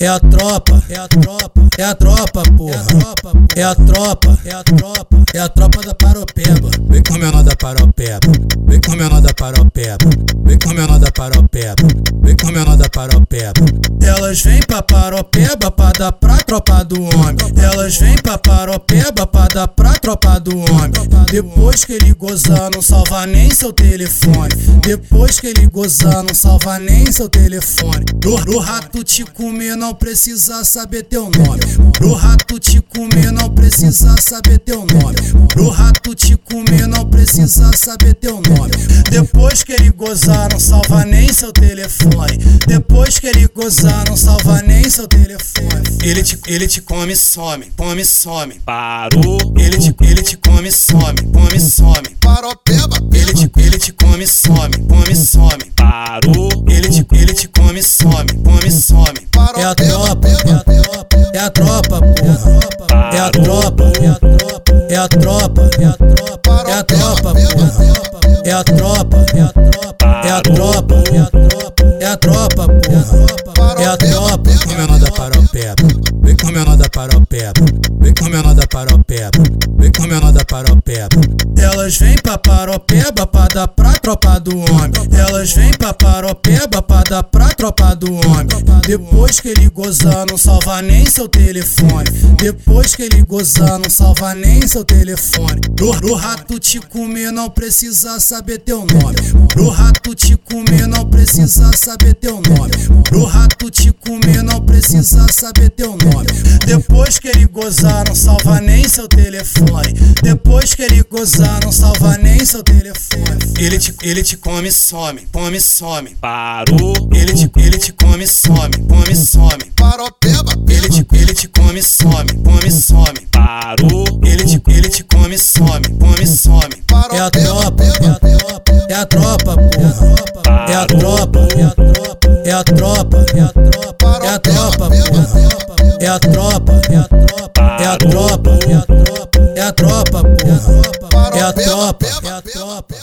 É a tropa, é a tropa, é a tropa, porra. É a tropa, é a tropa, é a tropa da Paropeba. Vem com menor da Paropeba, vem com menor da Paropeba, vem com menor da Paropeba, vem com menor da Paropeba. Elas vêm pra Paropeba pra dar pra tropa do homem. Elas vêm pra Paropeba pra dar pra tropa do homem. Depois que ele gozar, não salva nem seu telefone. Depois que ele gozar, não salva nem seu telefone. Pro, rato te comer, não precisa saber teu nome. Pro rato te comer, não precisa saber teu nome. Pro rato te precisa saber teu nome. Depois que ele gozar, não salva nem seu telefone. Depois que ele gozar, não salva nem seu telefone. Ele te, ele te come, some, come, some. Parou, Ele te, ele te come, some, come, some. Paropeba, Ele te, ele te come, some, come, some. parou, Ele te, ele te come, some, come, some. É a tropa, é a tropa, é a tropa, porra. É a tropa, é a tropa, é a tropa, é a tropa, é a tropa, é a tropa, vem com menor da paropeba, vem com menor da paropeba. Elas vêm pra paropeba pra dar pra tropa do homem. Elas vêm pra paropeba pra dar pra tropa do homem. Depois que ele gozar, não salva nem seu telefone. Depois que ele gozar, não salva nem seu telefone. Pro, pro rato te comer, não precisa saber teu nome. Pro rato te comer, não precisa saber teu nome. Pro rato te comer, não precisa saber teu nome. Depois que ele gozar, não salva nem seu telefone. Depois que ele gozar, não salva nem seu telefone. Ele te, ele te come, some, come, some. parou, Ele te, ele te come, some, come, some. paropeba, Ele te, ele te come, some, come, some. parou, Ele te, ele te come, some, come, some. É a tropa, é a tropa, é a tropa, porra. É a tropa, é a tropa, é a tropa, é a tropa, é a tropa. É a tropa, é a tropa, é a tropa, é a tropa, é. É a tropa, é a tropa.